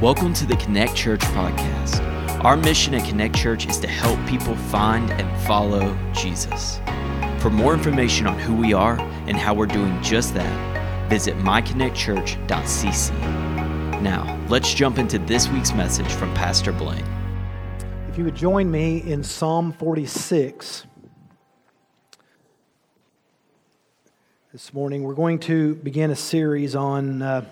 Welcome to the Connect Church podcast. Our mission at Connect Church is to help people find and follow Jesus. For more information on who we are and how we're doing just that, visit myconnectchurch.cc. Now, let's jump into this week's message from Pastor Blaine. If you would join me in Psalm 46. This morning, we're going to begin a series on. Uh,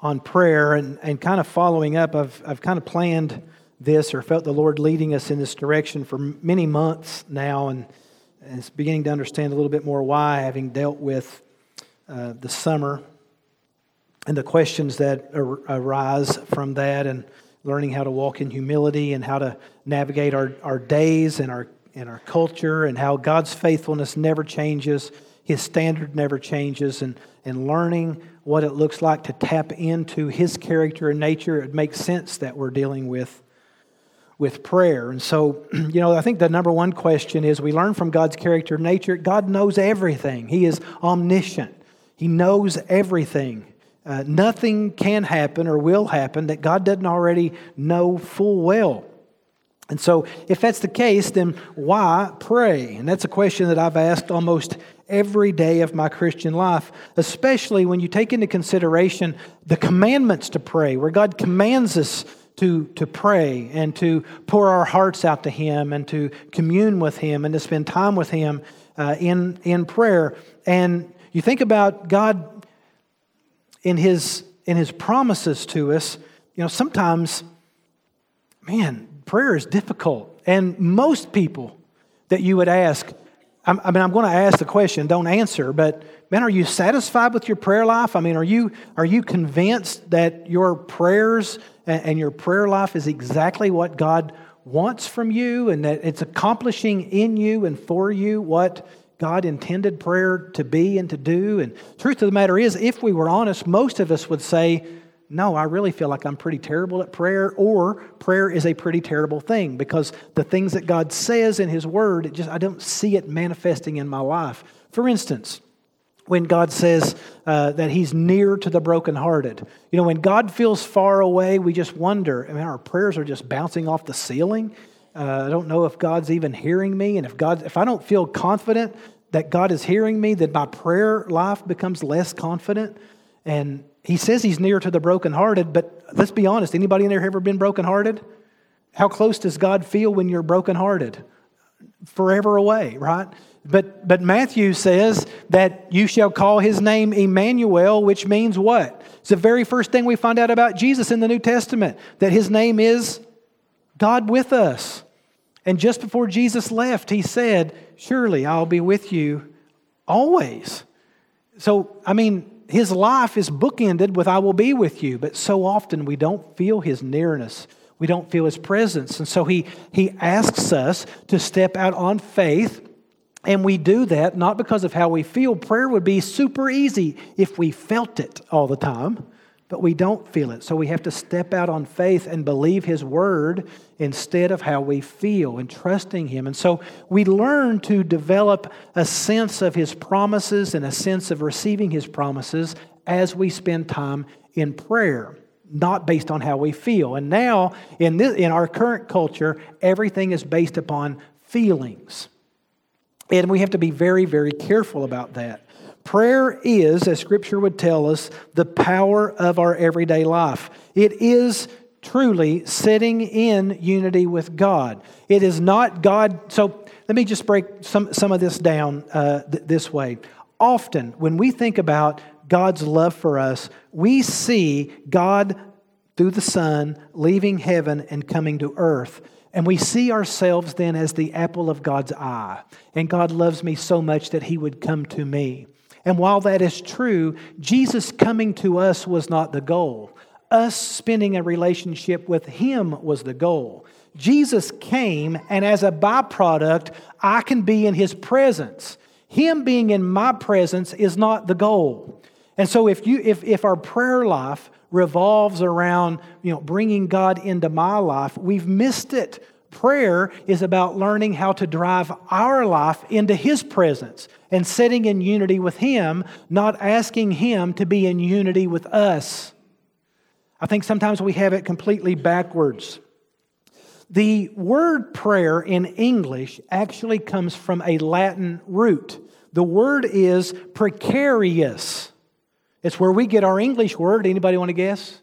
on prayer and, and kind of following up, I've, I've kind of planned this or felt the Lord leading us in this direction for many months now, and, and it's beginning to understand a little bit more why, having dealt with uh, the summer and the questions that ar- arise from that, and learning how to walk in humility and how to navigate our, our days and our, and our culture, and how God's faithfulness never changes, His standard never changes, and, and learning what it looks like to tap into his character and nature, it makes sense that we're dealing with, with prayer. And so, you know, I think the number one question is we learn from God's character and nature, God knows everything. He is omniscient, He knows everything. Uh, nothing can happen or will happen that God doesn't already know full well. And so, if that's the case, then why pray? And that's a question that I've asked almost every day of my Christian life, especially when you take into consideration the commandments to pray, where God commands us to, to pray and to pour our hearts out to Him and to commune with Him and to spend time with Him uh, in, in prayer. And you think about God in His, in His promises to us, you know, sometimes, man, prayer is difficult. And most people that you would ask, I mean, I'm going to ask the question, don't answer, but man, are you satisfied with your prayer life? I mean, are you, are you convinced that your prayers and your prayer life is exactly what God wants from you and that it's accomplishing in you and for you what God intended prayer to be and to do? And truth of the matter is, if we were honest, most of us would say, no, I really feel like I'm pretty terrible at prayer, or prayer is a pretty terrible thing because the things that God says in His Word, it just I don't see it manifesting in my life. For instance, when God says uh, that He's near to the brokenhearted, you know, when God feels far away, we just wonder. I mean, our prayers are just bouncing off the ceiling. Uh, I don't know if God's even hearing me, and if God, if I don't feel confident that God is hearing me, then my prayer life becomes less confident. And he says he's near to the brokenhearted, but let's be honest anybody in there ever been brokenhearted? How close does God feel when you're brokenhearted? Forever away, right? But, but Matthew says that you shall call his name Emmanuel, which means what? It's the very first thing we find out about Jesus in the New Testament, that his name is God with us. And just before Jesus left, he said, Surely I'll be with you always. So, I mean, his life is bookended with, I will be with you. But so often we don't feel his nearness. We don't feel his presence. And so he, he asks us to step out on faith. And we do that not because of how we feel. Prayer would be super easy if we felt it all the time but we don't feel it. So we have to step out on faith and believe His word instead of how we feel and trusting Him. And so we learn to develop a sense of His promises and a sense of receiving His promises as we spend time in prayer. Not based on how we feel. And now, in, this, in our current culture, everything is based upon feelings. And we have to be very, very careful about that. Prayer is, as Scripture would tell us, the power of our everyday life. It is truly sitting in unity with God. It is not God. So let me just break some, some of this down uh, th- this way. Often, when we think about God's love for us, we see God through the Son leaving heaven and coming to earth. And we see ourselves then as the apple of God's eye. And God loves me so much that He would come to me. And while that is true, Jesus coming to us was not the goal. Us spending a relationship with Him was the goal. Jesus came, and as a byproduct, I can be in His presence. Him being in my presence is not the goal. And so, if, you, if, if our prayer life revolves around you know, bringing God into my life, we've missed it. Prayer is about learning how to drive our life into His presence and sitting in unity with Him, not asking Him to be in unity with us. I think sometimes we have it completely backwards. The word prayer in English actually comes from a Latin root. The word is precarious. It's where we get our English word. Anybody want to guess?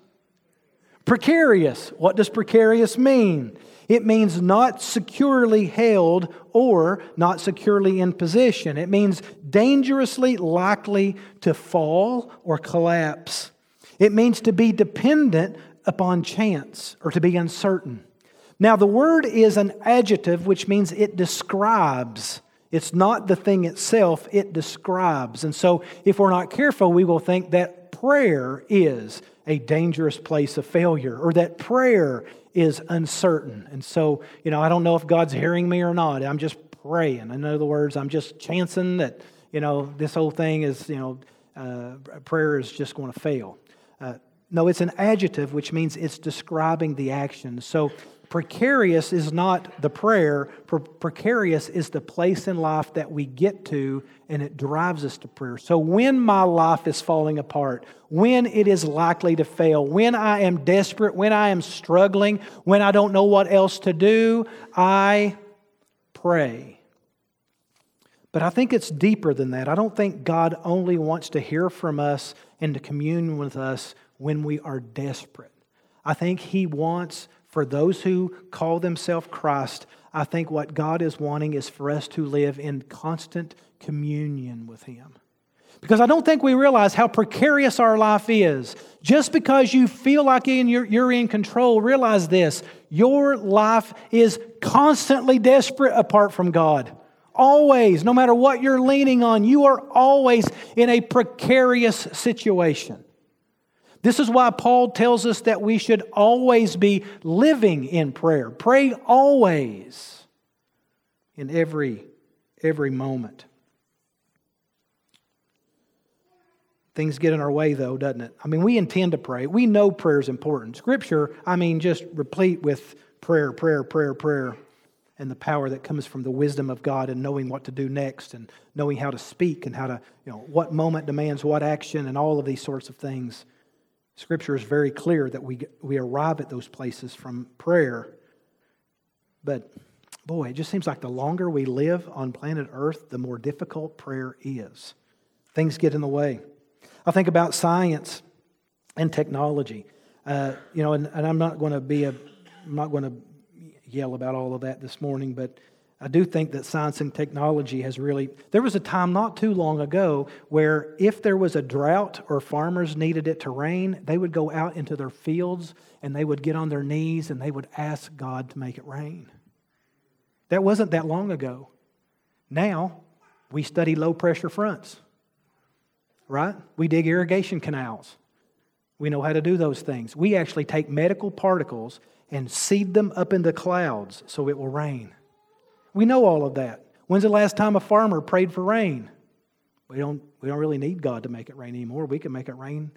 Precarious. What does precarious mean? It means not securely held or not securely in position. It means dangerously likely to fall or collapse. It means to be dependent upon chance or to be uncertain. Now, the word is an adjective, which means it describes. It's not the thing itself, it describes. And so, if we're not careful, we will think that prayer is a dangerous place of failure or that prayer is uncertain. And so, you know, I don't know if God's hearing me or not. I'm just praying. In other words, I'm just chancing that, you know, this whole thing is, you know, uh, prayer is just going to fail. Uh, no, it's an adjective, which means it's describing the action. So precarious is not the prayer, Pre- precarious is the place in life that we get to and it drives us to prayer. So when my life is falling apart, when it is likely to fail, when I am desperate, when I am struggling, when I don't know what else to do, I pray. But I think it's deeper than that. I don't think God only wants to hear from us and to commune with us when we are desperate. I think He wants for those who call themselves Christ, I think what God is wanting is for us to live in constant communion with Him. Because I don't think we realize how precarious our life is. Just because you feel like you're, in control, realize this your life is constantly desperate apart from God. Always, no matter what you're leaning on, you are always in a precarious situation. This is why Paul tells us that we should always be living in prayer. Pray always in every every moment. Things get in our way though, doesn't it? I mean, we intend to pray. We know prayer is important. Scripture, I mean, just replete with prayer, prayer, prayer, prayer and the power that comes from the wisdom of God and knowing what to do next and knowing how to speak and how to, you know, what moment demands what action and all of these sorts of things. Scripture is very clear that we, we arrive at those places from prayer. But boy, it just seems like the longer we live on planet Earth, the more difficult prayer is. Things get in the way. I think about science and technology. Uh, you know, and, and I'm not going to be a, I'm not going to yell about all of that this morning, but I do think that science and technology has really. There was a time not too long ago where if there was a drought or farmers needed it to rain, they would go out into their fields and they would get on their knees and they would ask God to make it rain. That wasn't that long ago. Now, we study low pressure fronts, right? We dig irrigation canals. We know how to do those things. We actually take medical particles and seed them up in the clouds so it will rain. We know all of that. When's the last time a farmer prayed for rain? We don't, we don't really need God to make it rain anymore. We can make it rain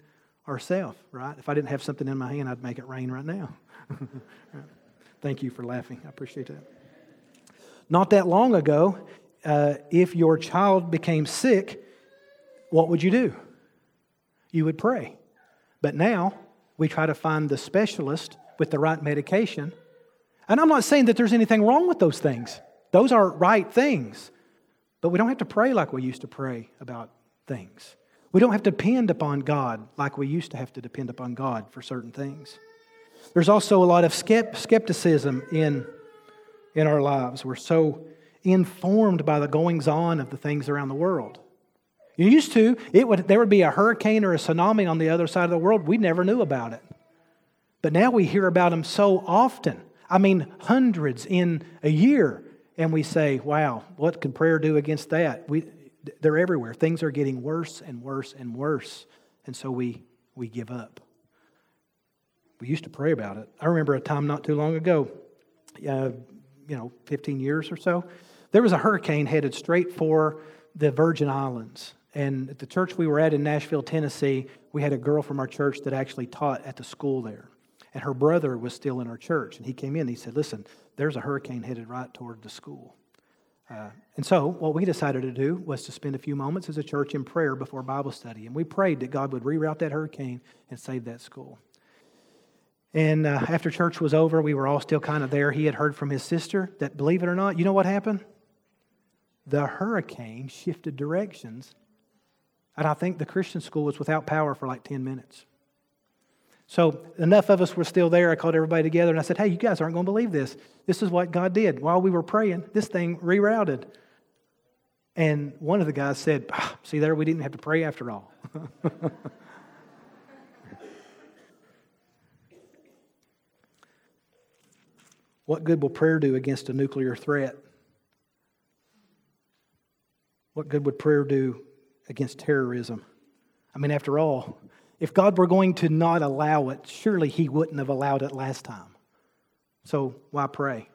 ourselves, right? If I didn't have something in my hand, I'd make it rain right now. Thank you for laughing. I appreciate that. Not that long ago, uh, if your child became sick, what would you do? You would pray. But now, we try to find the specialist with the right medication. And I'm not saying that there's anything wrong with those things. Those are right things. But we don't have to pray like we used to pray about things. We don't have to depend upon God like we used to have to depend upon God for certain things. There's also a lot of skepticism in, in our lives. We're so informed by the goings on of the things around the world. You used to, it would, there would be a hurricane or a tsunami on the other side of the world. We never knew about it. But now we hear about them so often. I mean, hundreds in a year and we say, wow, what can prayer do against that? We, they're everywhere. Things are getting worse and worse and worse. And so we, we give up. We used to pray about it. I remember a time not too long ago, uh, you know, 15 years or so, there was a hurricane headed straight for the Virgin Islands. And at the church we were at in Nashville, Tennessee, we had a girl from our church that actually taught at the school there. And her brother was still in our church. And he came in and he said, Listen, there's a hurricane headed right toward the school. Uh, and so, what we decided to do was to spend a few moments as a church in prayer before Bible study. And we prayed that God would reroute that hurricane and save that school. And uh, after church was over, we were all still kind of there. He had heard from his sister that, believe it or not, you know what happened? The hurricane shifted directions. And I think the Christian school was without power for like 10 minutes. So enough of us were still there. I called everybody together and I said, Hey, you guys aren't going to believe this. This is what God did. While we were praying, this thing rerouted. And one of the guys said, ah, See there, we didn't have to pray after all. what good will prayer do against a nuclear threat? What good would prayer do against terrorism? I mean, after all, if God were going to not allow it, surely He wouldn't have allowed it last time. So why pray?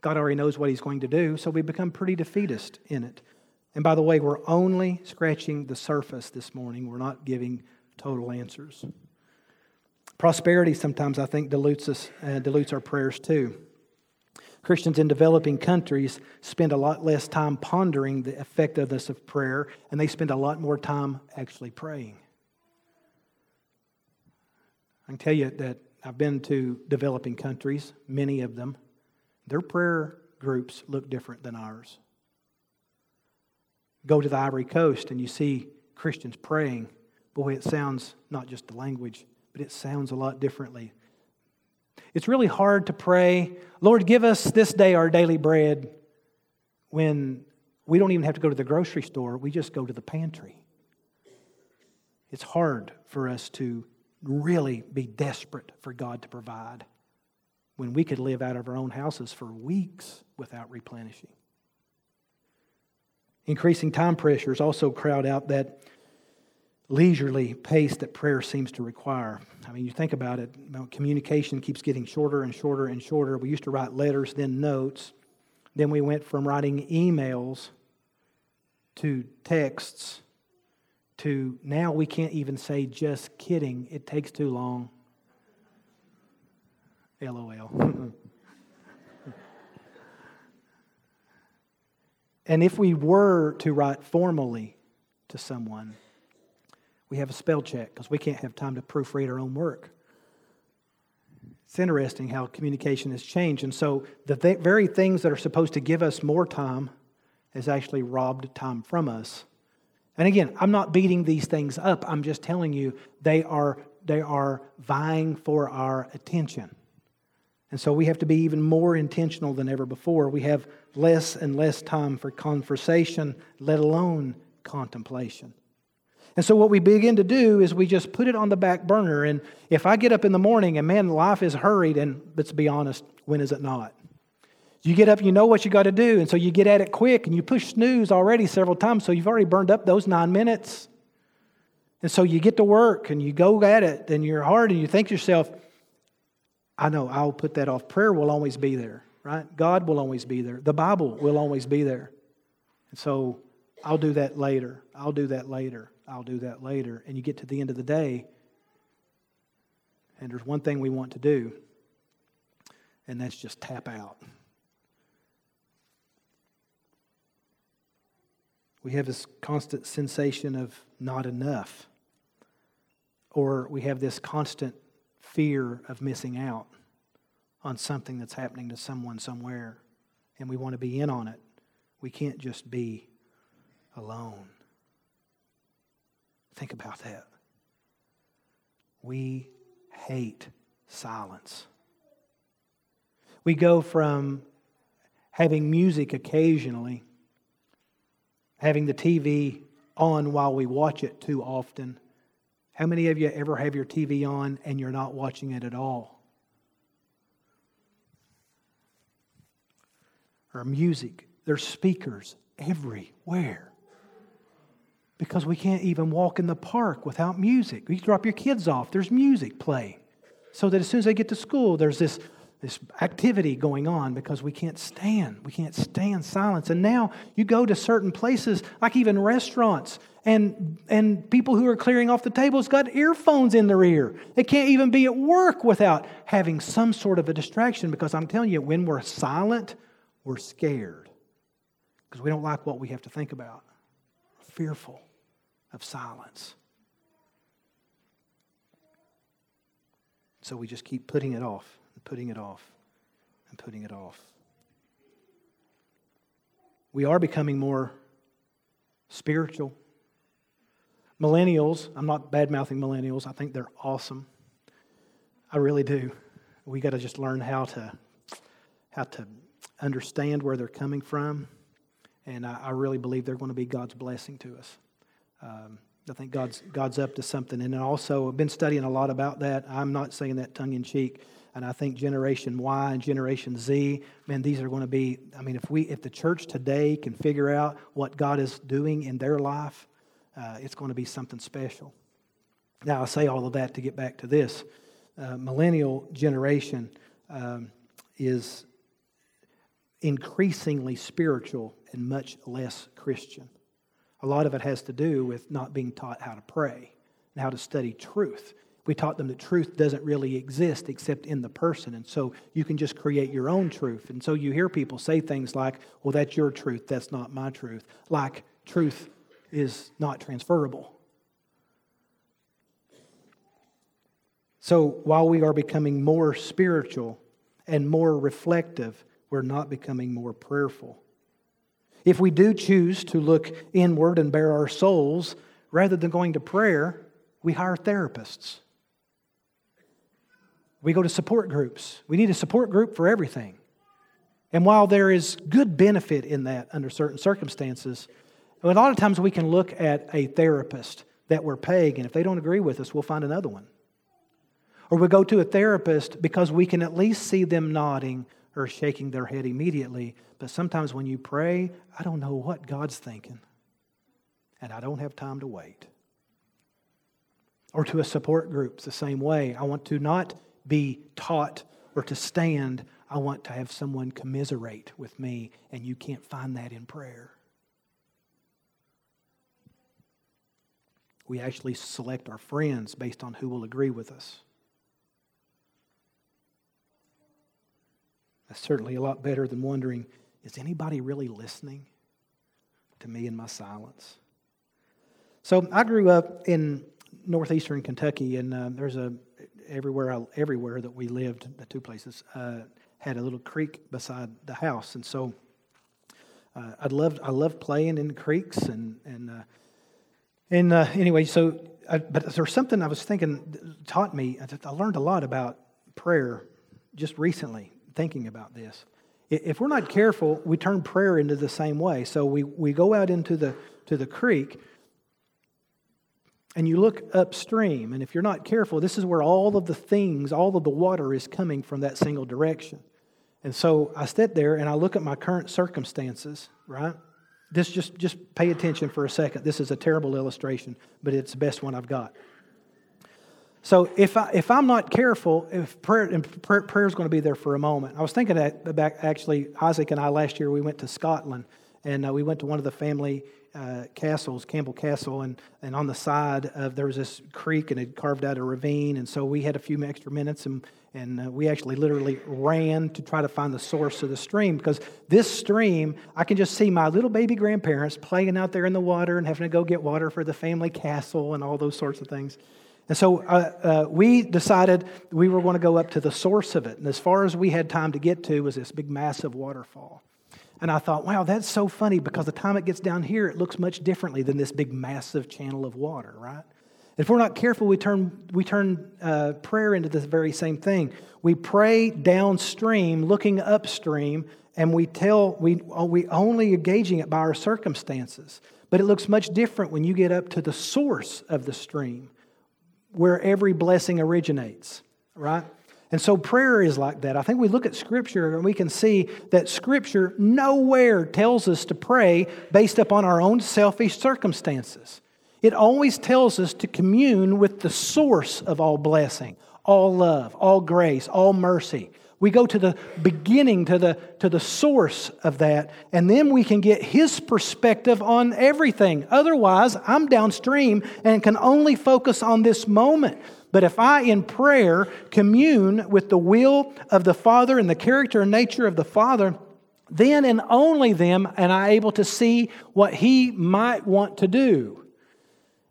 God already knows what He's going to do, so we become pretty defeatist in it. And by the way, we're only scratching the surface this morning. We're not giving total answers. Prosperity sometimes, I think, dilutes us, uh, dilutes our prayers too. Christians in developing countries spend a lot less time pondering the effectiveness of prayer, and they spend a lot more time actually praying. I can tell you that I've been to developing countries, many of them. Their prayer groups look different than ours. Go to the Ivory Coast and you see Christians praying. Boy, it sounds not just the language, but it sounds a lot differently. It's really hard to pray, Lord, give us this day our daily bread, when we don't even have to go to the grocery store, we just go to the pantry. It's hard for us to really be desperate for God to provide when we could live out of our own houses for weeks without replenishing. Increasing time pressures also crowd out that leisurely pace that prayer seems to require. I mean, you think about it, communication keeps getting shorter and shorter and shorter. We used to write letters, then notes. Then we went from writing emails to texts to now we can't even say just kidding. It takes too long. LOL. and if we were to write formally to someone, we have a spell check because we can't have time to proofread our own work. It's interesting how communication has changed. And so the th- very things that are supposed to give us more time has actually robbed time from us and again, I'm not beating these things up. I'm just telling you they are, they are vying for our attention. And so we have to be even more intentional than ever before. We have less and less time for conversation, let alone contemplation. And so what we begin to do is we just put it on the back burner. And if I get up in the morning and man, life is hurried, and let's be honest, when is it not? You get up, you know what you got to do, and so you get at it quick and you push snooze already several times, so you've already burned up those nine minutes. And so you get to work and you go at it and you're hard and you think to yourself, I know I'll put that off. Prayer will always be there, right? God will always be there. The Bible will always be there. And so I'll do that later. I'll do that later. I'll do that later. And you get to the end of the day, and there's one thing we want to do, and that's just tap out. We have this constant sensation of not enough, or we have this constant fear of missing out on something that's happening to someone somewhere, and we want to be in on it. We can't just be alone. Think about that. We hate silence. We go from having music occasionally having the TV on while we watch it too often. How many of you ever have your TV on and you're not watching it at all? Or music, there's speakers everywhere. Because we can't even walk in the park without music. You drop your kids off, there's music playing. So that as soon as they get to school, there's this this activity going on because we can't stand. We can't stand silence. And now you go to certain places, like even restaurants, and, and people who are clearing off the tables got earphones in their ear. They can't even be at work without having some sort of a distraction because I'm telling you, when we're silent, we're scared because we don't like what we have to think about. We're fearful of silence. So we just keep putting it off putting it off and putting it off. We are becoming more spiritual. Millennials, I'm not bad mouthing millennials, I think they're awesome. I really do. We got to just learn how to, how to understand where they're coming from. And I, I really believe they're going to be God's blessing to us. Um, I think God's, God's up to something. And also, I've been studying a lot about that. I'm not saying that tongue in cheek. And I think Generation Y and Generation Z, man, these are going to be, I mean, if we, if the church today can figure out what God is doing in their life, uh, it's going to be something special. Now, I say all of that to get back to this. Uh, millennial generation um, is increasingly spiritual and much less Christian. A lot of it has to do with not being taught how to pray and how to study truth. We taught them that truth doesn't really exist except in the person. And so you can just create your own truth. And so you hear people say things like, well, that's your truth, that's not my truth. Like truth is not transferable. So while we are becoming more spiritual and more reflective, we're not becoming more prayerful. If we do choose to look inward and bare our souls, rather than going to prayer, we hire therapists. We go to support groups. We need a support group for everything. And while there is good benefit in that under certain circumstances, a lot of times we can look at a therapist that we're paying, and if they don't agree with us, we'll find another one. Or we go to a therapist because we can at least see them nodding or shaking their head immediately. But sometimes when you pray, I don't know what God's thinking, and I don't have time to wait. Or to a support group, the same way. I want to not be taught or to stand, I want to have someone commiserate with me, and you can't find that in prayer. We actually select our friends based on who will agree with us. That's certainly a lot better than wondering is anybody really listening to me in my silence? So I grew up in northeastern Kentucky, and uh, there's a everywhere everywhere that we lived, the two places uh, had a little creek beside the house, and so uh, I loved I loved playing in the creeks and and uh, and uh, anyway, so I, but there's something I was thinking taught me. I learned a lot about prayer just recently, thinking about this. If we're not careful, we turn prayer into the same way. So we, we go out into the to the creek and you look upstream, and if you're not careful, this is where all of the things, all of the water is coming from that single direction. And so I sit there and I look at my current circumstances, right? This just, just pay attention for a second. This is a terrible illustration, but it's the best one I've got. So if, I, if I'm not careful, if prayer, and prayer, is going to be there for a moment. I was thinking that back actually, Isaac and I last year, we went to Scotland and uh, we went to one of the family uh, castles, Campbell Castle, and, and on the side of there was this creek and it carved out a ravine. And so we had a few extra minutes and, and uh, we actually literally ran to try to find the source of the stream because this stream, I can just see my little baby grandparents playing out there in the water and having to go get water for the family castle and all those sorts of things. And so uh, uh, we decided we were going to go up to the source of it. And as far as we had time to get to was this big, massive waterfall. And I thought, wow, that's so funny because the time it gets down here, it looks much differently than this big, massive channel of water, right? If we're not careful, we turn, we turn uh, prayer into this very same thing. We pray downstream, looking upstream, and we tell, we, we only engaging it by our circumstances. But it looks much different when you get up to the source of the stream, where every blessing originates, right? And so prayer is like that. I think we look at Scripture and we can see that Scripture nowhere tells us to pray based upon our own selfish circumstances. It always tells us to commune with the source of all blessing, all love, all grace, all mercy. We go to the beginning, to the, to the source of that, and then we can get his perspective on everything. Otherwise, I'm downstream and can only focus on this moment. But if I, in prayer, commune with the will of the Father and the character and nature of the Father, then and only then am I able to see what He might want to do.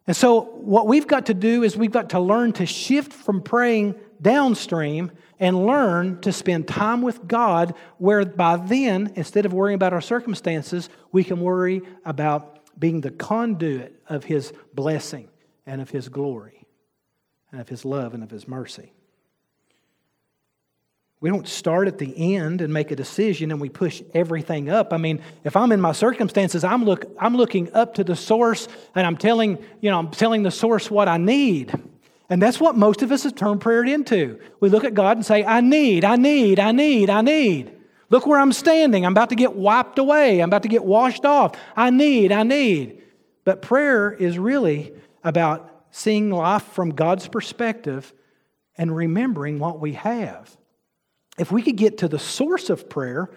And so, what we've got to do is we've got to learn to shift from praying downstream and learn to spend time with God, whereby then, instead of worrying about our circumstances, we can worry about being the conduit of His blessing and of His glory and of His love and of His mercy. We don't start at the end and make a decision and we push everything up. I mean, if I'm in my circumstances, I'm, look, I'm looking up to the source and I'm telling, you know, I'm telling the source what I need. And that's what most of us have turned prayer into. We look at God and say, I need, I need, I need, I need. Look where I'm standing. I'm about to get wiped away. I'm about to get washed off. I need, I need. But prayer is really about seeing life from God's perspective and remembering what we have if we could get to the source of prayer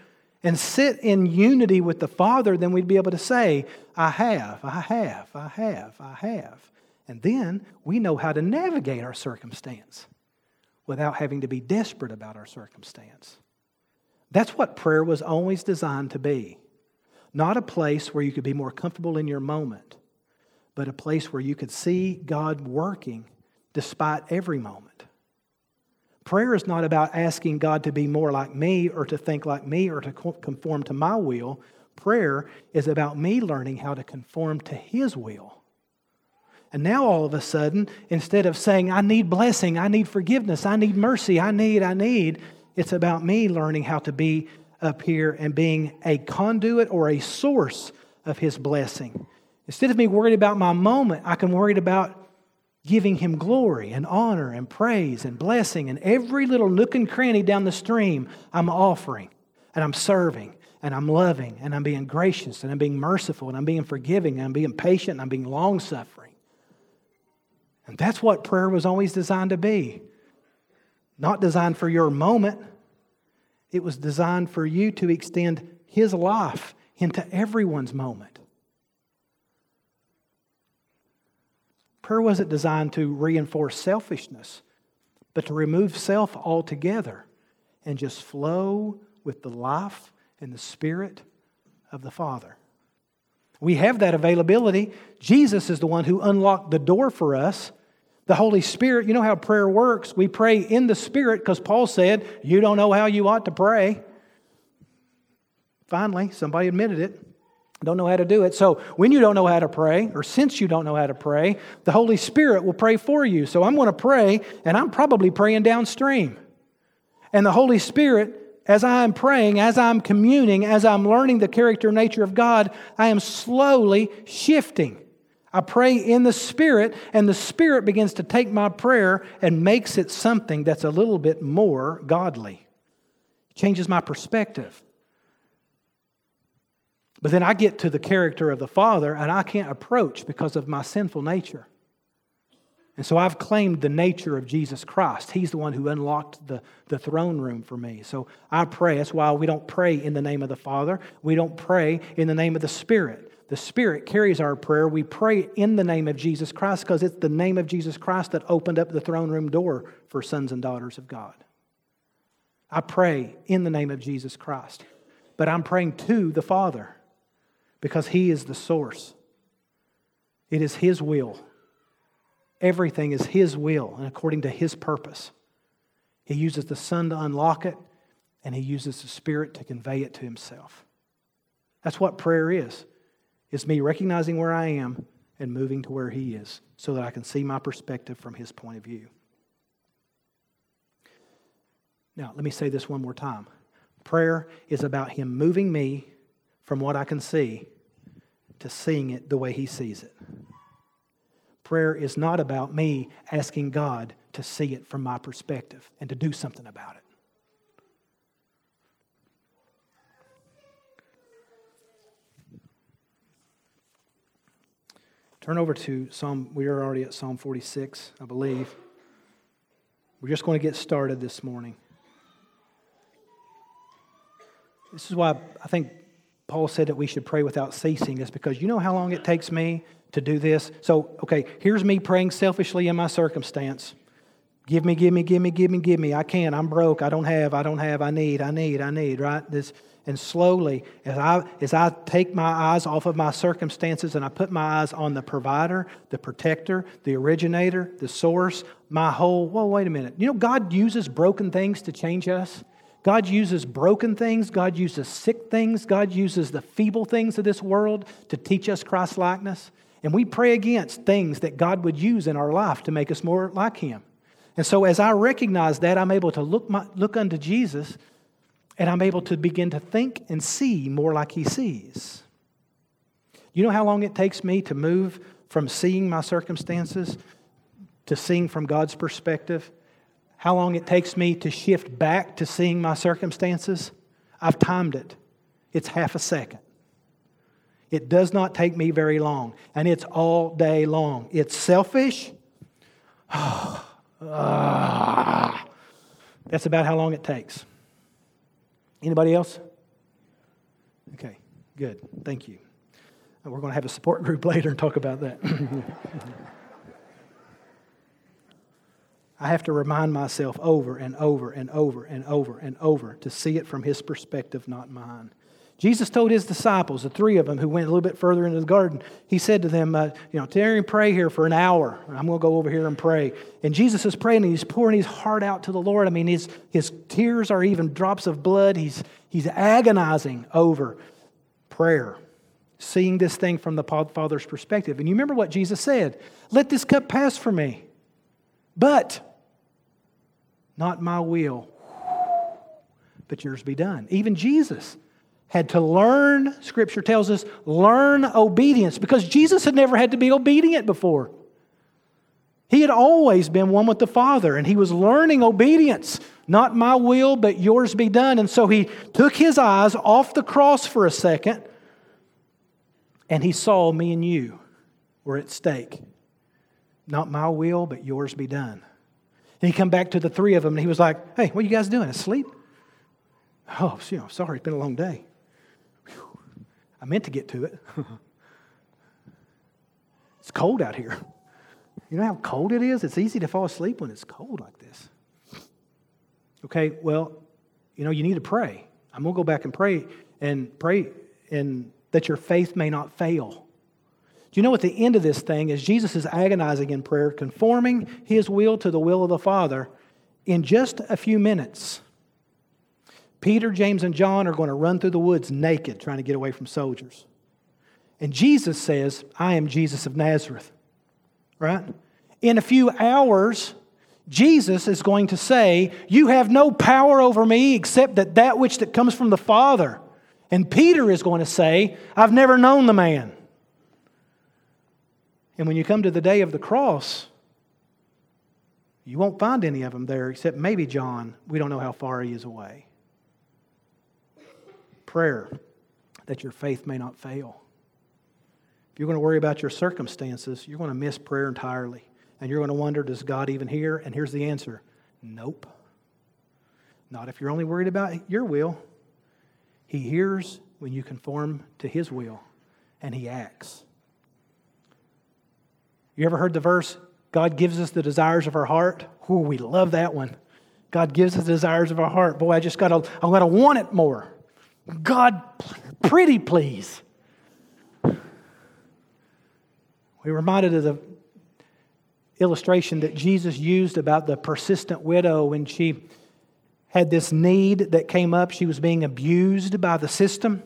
and sit in unity with the Father, then we'd be able to say, I have, I have, I have, I have. And then we know how to navigate our circumstance without having to be desperate about our circumstance. That's what prayer was always designed to be. Not a place where you could be more comfortable in your moment, but a place where you could see God working despite every moment. Prayer is not about asking God to be more like me or to think like me or to conform to my will. Prayer is about me learning how to conform to His will. And now all of a sudden, instead of saying, I need blessing, I need forgiveness, I need mercy, I need, I need, it's about me learning how to be up here and being a conduit or a source of His blessing. Instead of me worried about my moment, I can worry about giving him glory and honor and praise and blessing. And every little nook and cranny down the stream, I'm offering and I'm serving and I'm loving and I'm being gracious and I'm being merciful and I'm being forgiving and I'm being patient and I'm being long suffering. And that's what prayer was always designed to be. Not designed for your moment, it was designed for you to extend His life into everyone's moment. Prayer wasn't designed to reinforce selfishness, but to remove self altogether and just flow with the life and the Spirit of the Father. We have that availability. Jesus is the one who unlocked the door for us. The Holy Spirit, you know how prayer works. We pray in the Spirit because Paul said, You don't know how you ought to pray. Finally, somebody admitted it don't know how to do it. So, when you don't know how to pray, or since you don't know how to pray, the Holy Spirit will pray for you. So, I'm going to pray, and I'm probably praying downstream. And the Holy Spirit, as I'm praying, as I'm communing, as I'm learning the character and nature of God, I am slowly shifting. I pray in the Spirit, and the Spirit begins to take my prayer and makes it something that's a little bit more godly. Changes my perspective. But then I get to the character of the Father and I can't approach because of my sinful nature. And so I've claimed the nature of Jesus Christ. He's the one who unlocked the, the throne room for me. So I pray. That's why we don't pray in the name of the Father. We don't pray in the name of the Spirit. The Spirit carries our prayer. We pray in the name of Jesus Christ because it's the name of Jesus Christ that opened up the throne room door for sons and daughters of God. I pray in the name of Jesus Christ. But I'm praying to the Father because He is the source. It is His will. Everything is His will and according to His purpose. He uses the Son to unlock it, and He uses the Spirit to convey it to Himself. That's what prayer is. It's me recognizing where I am and moving to where He is so that I can see my perspective from His point of view. Now, let me say this one more time. Prayer is about Him moving me from what I can see to seeing it the way He sees it. Prayer is not about me asking God to see it from my perspective and to do something about it. Turn over to Psalm, we are already at Psalm 46, I believe. We're just going to get started this morning. This is why I think Paul said that we should pray without ceasing is because you know how long it takes me to do this? So, okay, here's me praying selfishly in my circumstance. Give me, give me, give me, give me, give me. I can't. I'm broke. I don't have. I don't have. I need. I need. I need. Right? This and slowly, as I as I take my eyes off of my circumstances and I put my eyes on the provider, the protector, the originator, the source, my whole. Well, wait a minute. You know, God uses broken things to change us. God uses broken things. God uses sick things. God uses the feeble things of this world to teach us Christ likeness. And we pray against things that God would use in our life to make us more like Him. And so, as I recognize that, I'm able to look, my, look unto Jesus and I'm able to begin to think and see more like He sees. You know how long it takes me to move from seeing my circumstances to seeing from God's perspective? How long it takes me to shift back to seeing my circumstances? I've timed it. It's half a second. It does not take me very long, and it's all day long. It's selfish. Ah. That's about how long it takes. Anybody else? Okay, good. Thank you. We're going to have a support group later and talk about that. I have to remind myself over and over and over and over and over to see it from his perspective, not mine. Jesus told his disciples, the three of them who went a little bit further into the garden, he said to them, uh, You know, tarry pray here for an hour. I'm going to go over here and pray. And Jesus is praying and he's pouring his heart out to the Lord. I mean, his, his tears are even drops of blood. He's, he's agonizing over prayer, seeing this thing from the Father's perspective. And you remember what Jesus said Let this cup pass from me, but not my will, but yours be done. Even Jesus had to learn, Scripture tells us, learn obedience because Jesus had never had to be obedient before. He had always been one with the Father, and he was learning obedience. Not my will, but yours be done. And so he took his eyes off the cross for a second, and he saw me and you were at stake. Not my will, but yours be done. And he come back to the three of them, and he was like, "Hey, what are you guys doing? Asleep?" Oh, you know, sorry, it's been a long day. I meant to get to it. it's cold out here. You know how cold it is? It's easy to fall asleep when it's cold like this. Okay, well, you know, you need to pray. I'm going to go back and pray and pray and that your faith may not fail. Do you know at the end of this thing, as Jesus is agonizing in prayer, conforming his will to the will of the Father, in just a few minutes, Peter, James, and John are going to run through the woods naked, trying to get away from soldiers. And Jesus says, I am Jesus of Nazareth. Right? In a few hours, Jesus is going to say, You have no power over me except that that which that comes from the Father. And Peter is going to say, I've never known the man. And when you come to the day of the cross, you won't find any of them there except maybe John. We don't know how far he is away prayer that your faith may not fail. If you're going to worry about your circumstances, you're going to miss prayer entirely. And you're going to wonder, does God even hear? And here's the answer nope. Not if you're only worried about your will. He hears when you conform to His will, and He acts. You ever heard the verse, God gives us the desires of our heart? Ooh, we love that one. God gives us the desires of our heart. Boy, I just got to, I'm going to want it more. God, pretty please. We reminded of the illustration that Jesus used about the persistent widow when she had this need that came up. She was being abused by the system.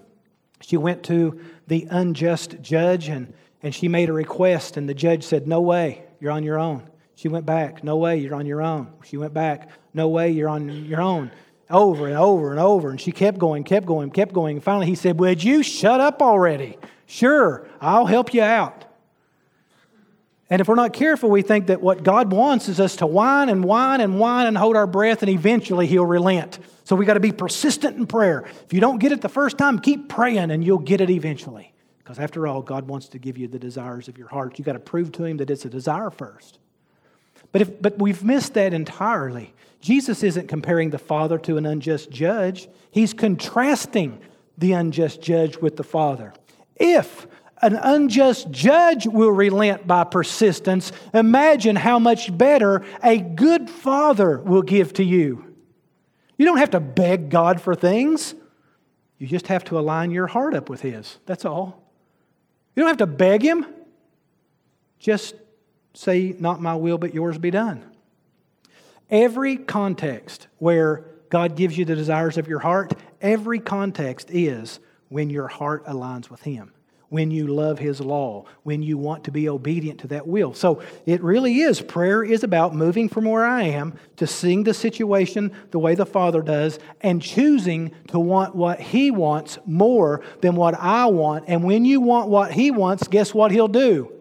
She went to the unjust judge and, and she made a request, and the judge said, No way, you're on your own. She went back, No way, you're on your own. She went back, No way, you're on your own over and over and over. And she kept going, kept going, kept going. And finally, he said, Would you shut up already? Sure, I'll help you out. And if we're not careful, we think that what God wants is us to whine and whine and whine and hold our breath, and eventually He'll relent. So we got to be persistent in prayer. If you don't get it the first time, keep praying and you'll get it eventually. Because after all, God wants to give you the desires of your heart. You've got to prove to Him that it's a desire first. But, if, but we've missed that entirely. Jesus isn't comparing the Father to an unjust judge, he's contrasting the unjust judge with the Father. If an unjust judge will relent by persistence. Imagine how much better a good father will give to you. You don't have to beg God for things, you just have to align your heart up with His. That's all. You don't have to beg Him, just say, Not my will, but yours be done. Every context where God gives you the desires of your heart, every context is when your heart aligns with Him when you love His law, when you want to be obedient to that will. So it really is. Prayer is about moving from where I am to seeing the situation the way the Father does and choosing to want what He wants more than what I want. And when you want what He wants, guess what He'll do?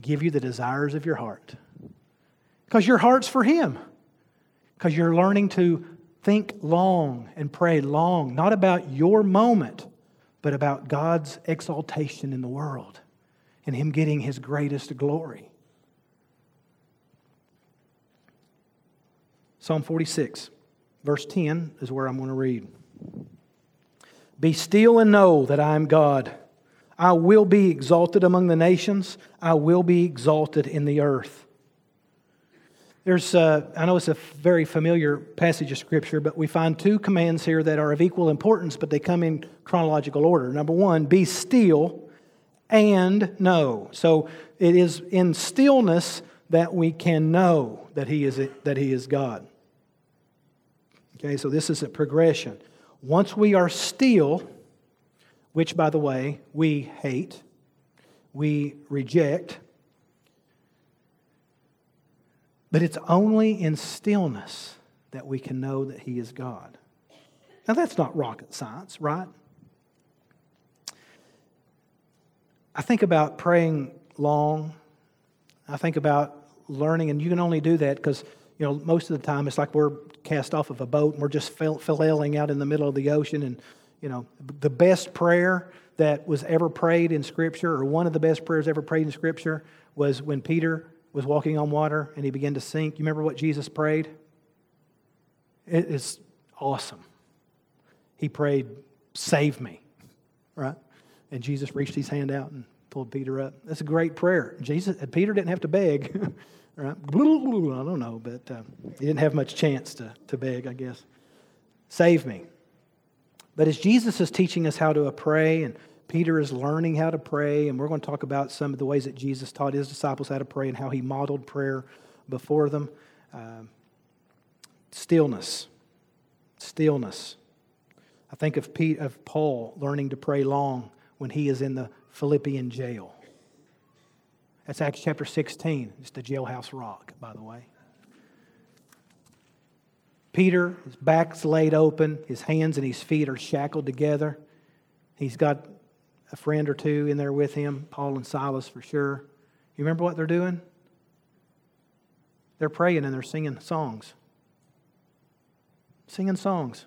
Give you the desires of your heart. Because your heart's for Him. Because you're learning to think long and pray long, not about your moment but about God's exaltation in the world and Him getting His greatest glory. Psalm 46, verse 10 is where I'm going to read. Be still and know that I am God. I will be exalted among the nations, I will be exalted in the earth. There's, uh, I know it's a very familiar passage of Scripture, but we find two commands here that are of equal importance, but they come in chronological order. Number one, be still and know. So it is in stillness that we can know that He is, that he is God. Okay, so this is a progression. Once we are still, which, by the way, we hate, we reject, but it's only in stillness that we can know that He is God. Now, that's not rocket science, right? I think about praying long. I think about learning, and you can only do that because, you know, most of the time it's like we're cast off of a boat and we're just flailing out in the middle of the ocean. And, you know, the best prayer that was ever prayed in Scripture, or one of the best prayers ever prayed in Scripture, was when Peter was walking on water and he began to sink. You remember what Jesus prayed? It is awesome. He prayed, Save me, right? And Jesus reached his hand out and pulled Peter up. That's a great prayer. Jesus, Peter didn't have to beg, right? I don't know, but uh, he didn't have much chance to, to beg, I guess. Save me. But as Jesus is teaching us how to pray and Peter is learning how to pray, and we're going to talk about some of the ways that Jesus taught his disciples how to pray and how he modeled prayer before them. Uh, stillness. Stillness. I think of, Pete, of Paul learning to pray long when he is in the Philippian jail. That's Acts chapter 16. It's the jailhouse rock, by the way. Peter, his back's laid open, his hands and his feet are shackled together. He's got a friend or two in there with him, Paul and Silas for sure. You remember what they're doing? They're praying and they're singing songs. Singing songs.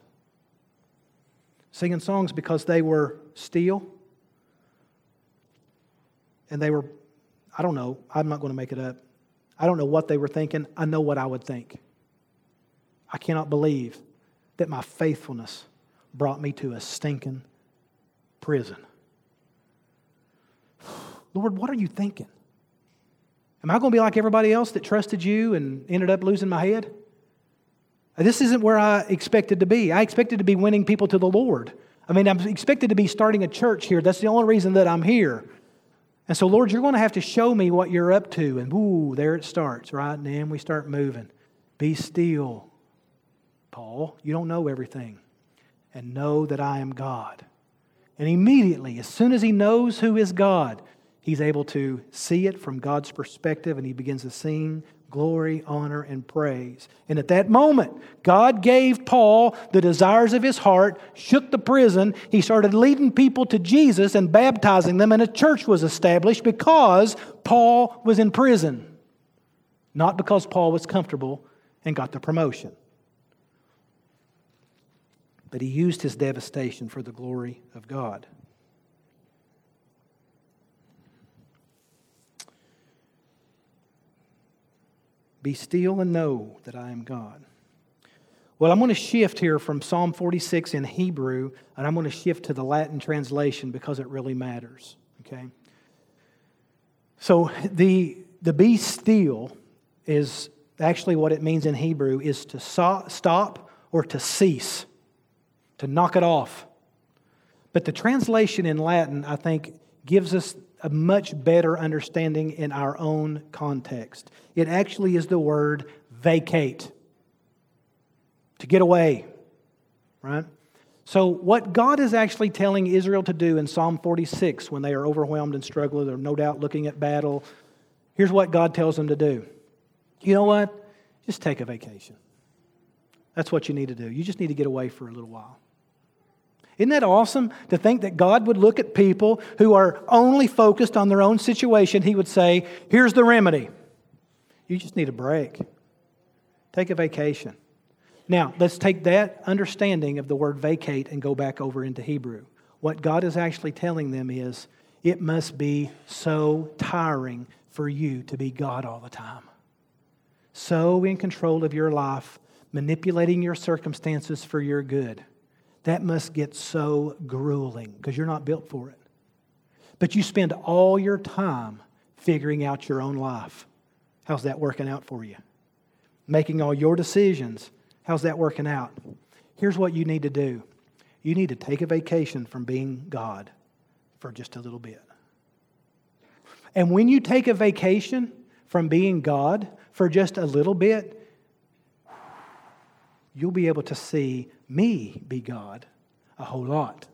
Singing songs because they were still. And they were, I don't know, I'm not going to make it up. I don't know what they were thinking. I know what I would think. I cannot believe that my faithfulness brought me to a stinking prison. Lord, what are you thinking? Am I going to be like everybody else that trusted you and ended up losing my head? This isn't where I expected to be. I expected to be winning people to the Lord. I mean, I'm expected to be starting a church here. That's the only reason that I'm here. And so, Lord, you're going to have to show me what you're up to. And ooh, there it starts, right? And then we start moving. Be still, Paul. You don't know everything. And know that I am God. And immediately, as soon as he knows who is God, he's able to see it from God's perspective and he begins to sing glory, honor, and praise. And at that moment, God gave Paul the desires of his heart, shook the prison. He started leading people to Jesus and baptizing them, and a church was established because Paul was in prison, not because Paul was comfortable and got the promotion. But he used his devastation for the glory of God. Be still and know that I am God. Well, I'm going to shift here from Psalm 46 in Hebrew, and I'm going to shift to the Latin translation because it really matters. Okay? So the, the be still is actually what it means in Hebrew is to so, stop or to cease, to knock it off. But the translation in Latin, I think, gives us a much better understanding in our own context. It actually is the word vacate, to get away, right? So, what God is actually telling Israel to do in Psalm 46 when they are overwhelmed and struggling, they're no doubt looking at battle, here's what God tells them to do. You know what? Just take a vacation. That's what you need to do. You just need to get away for a little while. Isn't that awesome to think that God would look at people who are only focused on their own situation? He would say, Here's the remedy. You just need a break. Take a vacation. Now, let's take that understanding of the word vacate and go back over into Hebrew. What God is actually telling them is it must be so tiring for you to be God all the time. So in control of your life, manipulating your circumstances for your good. That must get so grueling because you're not built for it. But you spend all your time figuring out your own life. How's that working out for you? Making all your decisions How's that working out? Here's what you need to do you need to take a vacation from being God for just a little bit. And when you take a vacation from being God for just a little bit, you'll be able to see me be God a whole lot.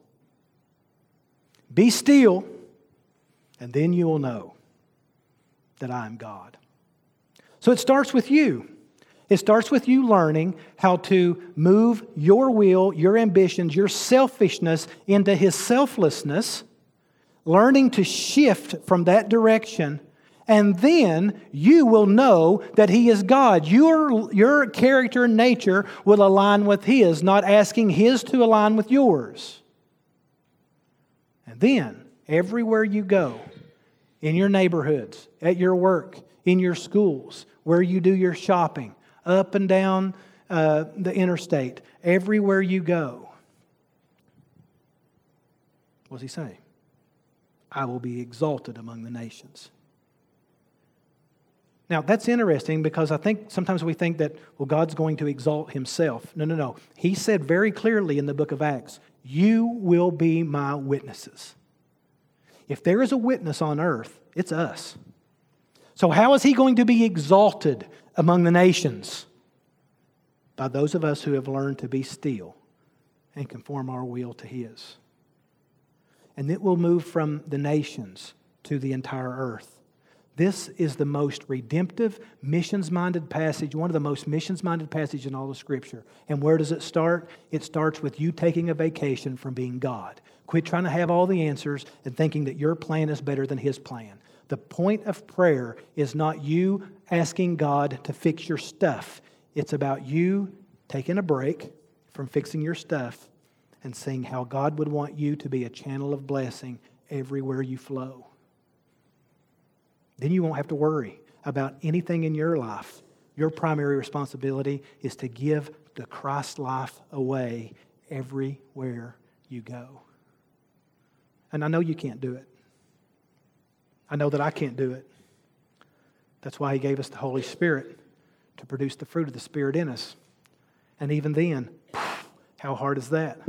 Be still, and then you will know that I am God. So it starts with you. It starts with you learning how to move your will, your ambitions, your selfishness into His selflessness, learning to shift from that direction, and then you will know that He is God. Your, your character and nature will align with His, not asking His to align with yours. And then, everywhere you go, in your neighborhoods, at your work, in your schools, where you do your shopping, up and down uh, the interstate, everywhere you go. What does he say? I will be exalted among the nations. Now, that's interesting because I think sometimes we think that, well, God's going to exalt himself. No, no, no. He said very clearly in the book of Acts, You will be my witnesses. If there is a witness on earth, it's us. So, how is he going to be exalted among the nations? By those of us who have learned to be still and conform our will to his. And it will move from the nations to the entire earth. This is the most redemptive, missions minded passage, one of the most missions minded passages in all of Scripture. And where does it start? It starts with you taking a vacation from being God. Quit trying to have all the answers and thinking that your plan is better than His plan. The point of prayer is not you asking God to fix your stuff, it's about you taking a break from fixing your stuff and seeing how God would want you to be a channel of blessing everywhere you flow. Then you won't have to worry about anything in your life. Your primary responsibility is to give the Christ life away everywhere you go. And I know you can't do it. I know that I can't do it. That's why He gave us the Holy Spirit to produce the fruit of the Spirit in us. And even then, how hard is that?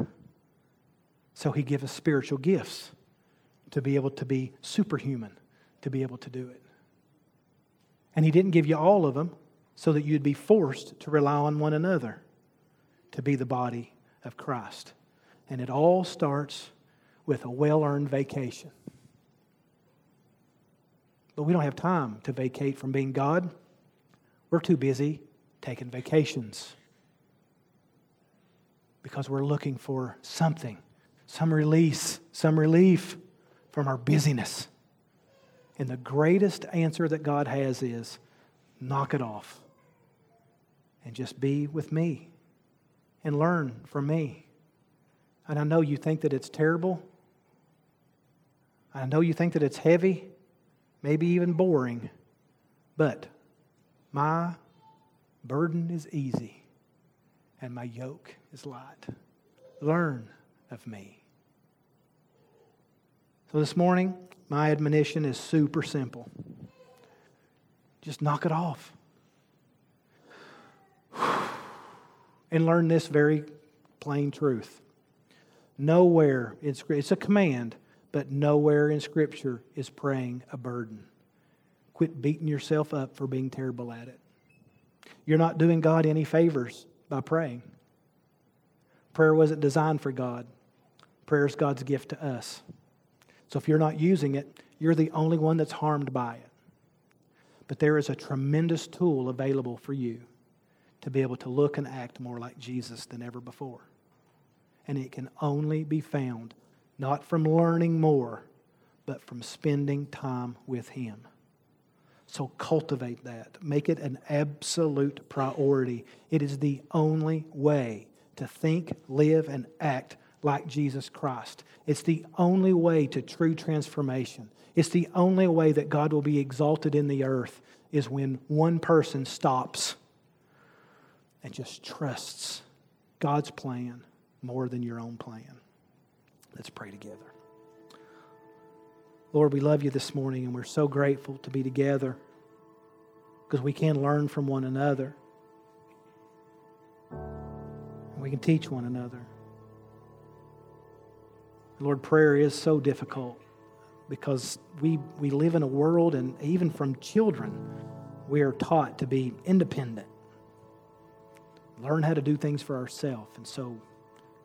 So He gives us spiritual gifts to be able to be superhuman, to be able to do it. And He didn't give you all of them so that you'd be forced to rely on one another to be the body of Christ. And it all starts with a well earned vacation. But we don't have time to vacate from being God. We're too busy taking vacations because we're looking for something, some release, some relief from our busyness. And the greatest answer that God has is knock it off and just be with me and learn from me. And I know you think that it's terrible. I know you think that it's heavy maybe even boring, but my burden is easy and my yoke is light. Learn of me. So this morning, my admonition is super simple. Just knock it off. And learn this very plain truth. Nowhere in it's a command, but nowhere in Scripture is praying a burden. Quit beating yourself up for being terrible at it. You're not doing God any favors by praying. Prayer wasn't designed for God, prayer is God's gift to us. So if you're not using it, you're the only one that's harmed by it. But there is a tremendous tool available for you to be able to look and act more like Jesus than ever before. And it can only be found not from learning more, but from spending time with Him. So cultivate that. Make it an absolute priority. It is the only way to think, live, and act like Jesus Christ. It's the only way to true transformation. It's the only way that God will be exalted in the earth is when one person stops and just trusts God's plan more than your own plan. Let's pray together. Lord, we love you this morning and we're so grateful to be together because we can learn from one another. And we can teach one another. Lord, prayer is so difficult because we, we live in a world, and even from children, we are taught to be independent, learn how to do things for ourselves. And so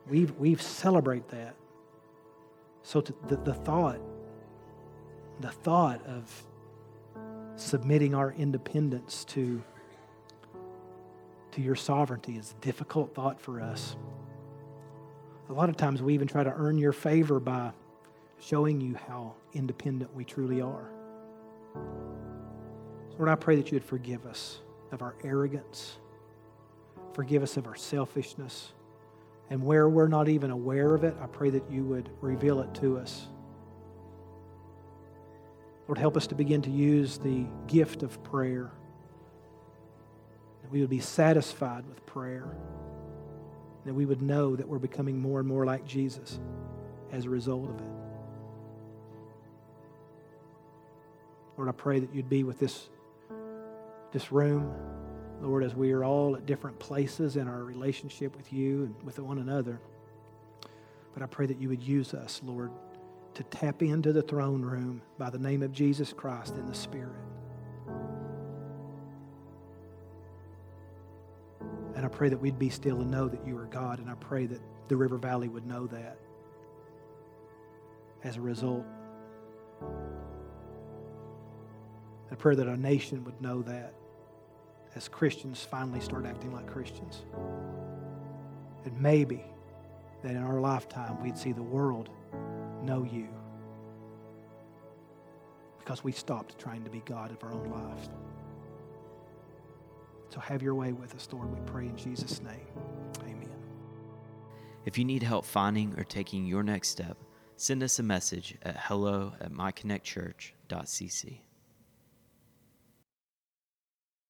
we we've celebrate that. So to, the, the thought, the thought of submitting our independence to, to your sovereignty is a difficult thought for us. A lot of times we even try to earn your favor by showing you how independent we truly are. Lord, I pray that you would forgive us of our arrogance, forgive us of our selfishness, and where we're not even aware of it, I pray that you would reveal it to us. Lord, help us to begin to use the gift of prayer. That we would be satisfied with prayer. That we would know that we're becoming more and more like Jesus as a result of it. Lord, I pray that you'd be with this, this room, Lord, as we are all at different places in our relationship with you and with one another. But I pray that you would use us, Lord, to tap into the throne room by the name of Jesus Christ in the Spirit. And I pray that we'd be still and know that you are God. And I pray that the River Valley would know that as a result. I pray that our nation would know that as Christians finally start acting like Christians. And maybe that in our lifetime we'd see the world know you because we stopped trying to be God of our own lives. So have your way with us, Lord. We pray in Jesus' name. Amen. If you need help finding or taking your next step, send us a message at hello at myconnectchurch.cc.